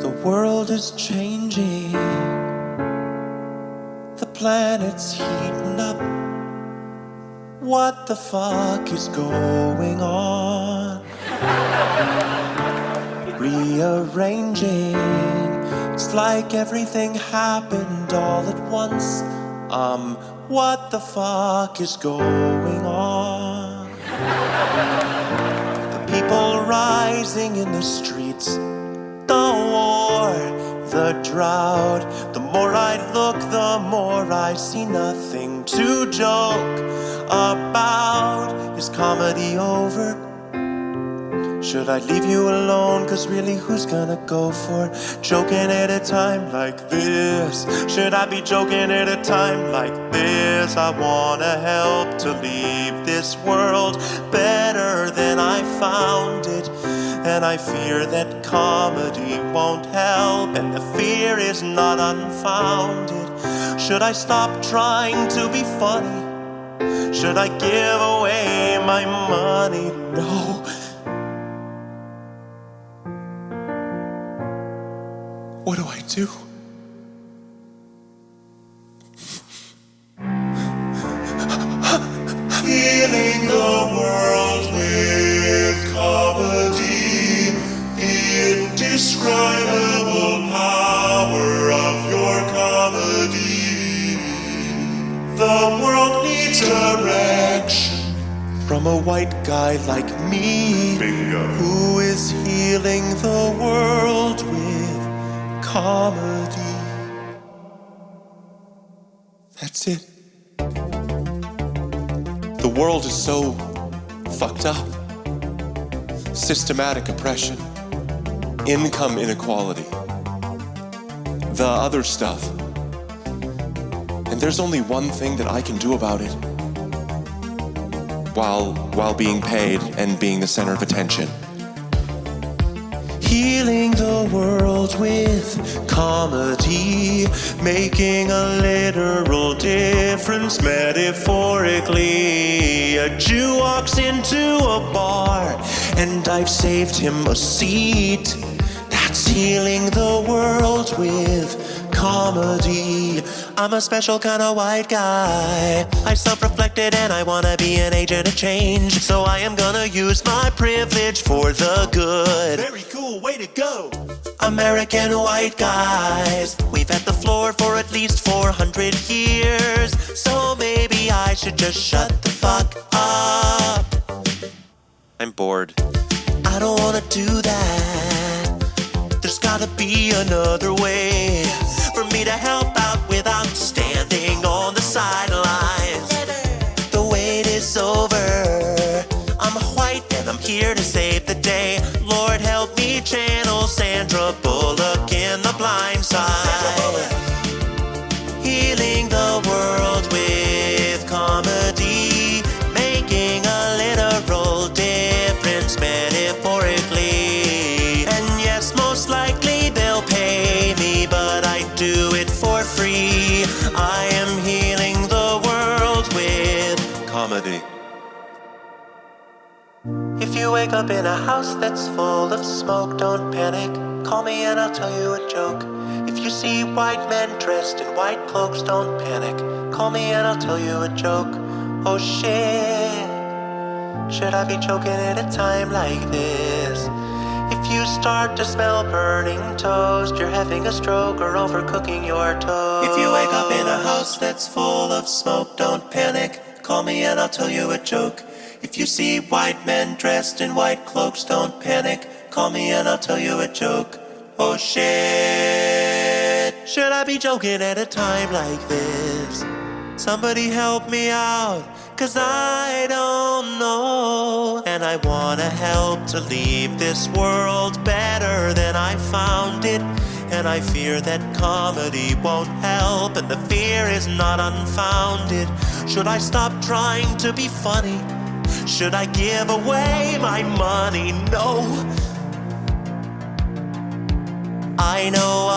The world is changing. The planet's heating up. What the fuck is going on? Rearranging. It's like everything happened all at once. Um, what the fuck is going on? The people rising in the streets. The war, the drought. The more I look, the more I see nothing to joke about. Is comedy over? Should I leave you alone? Cause really, who's gonna go for joking at a time like this? Should I be joking at a time like this? I wanna help to leave this world better than I found it. And I fear that comedy won't help, and the fear is not unfounded. Should I stop trying to be funny? Should I give away my money? No. What do I do? Indescribable power of your comedy. The world needs direction from a white guy like me who is healing the world with comedy. That's it. The world is so fucked up. Systematic oppression, income inequality, the other stuff. And there's only one thing that I can do about it while while being paid and being the center of attention. Healing the world with comedy, making a literal difference metaphorically. A Jew walks into a bar, and I've saved him a seat. That's healing the world with comedy. I'm a special kind of white guy. I self reflected and I wanna be an agent of change. So I am gonna use my privilege for the good. Very cool, way to go. American white guys. We've had the floor for at least 400 years. So maybe I should just shut the fuck up. I'm bored. I don't wanna do that. Gotta be another way for me to help out without standing you wake up in a house that's full of smoke, don't panic. Call me and I'll tell you a joke. If you see white men dressed in white cloaks, don't panic. Call me and I'll tell you a joke. Oh shit. Should I be joking at a time like this? If you start to smell burning toast, you're having a stroke or overcooking your toast. If you wake up in a house that's full of smoke, don't panic. Call me and I'll tell you a joke. If you see white men dressed in white cloaks, don't panic. Call me and I'll tell you a joke. Oh shit. Should I be joking at a time like this? Somebody help me out, cause I don't know. And I wanna help to leave this world better than I found it. And I fear that comedy won't help, and the fear is not unfounded. Should I stop trying to be funny? Should I give away my money? No. I know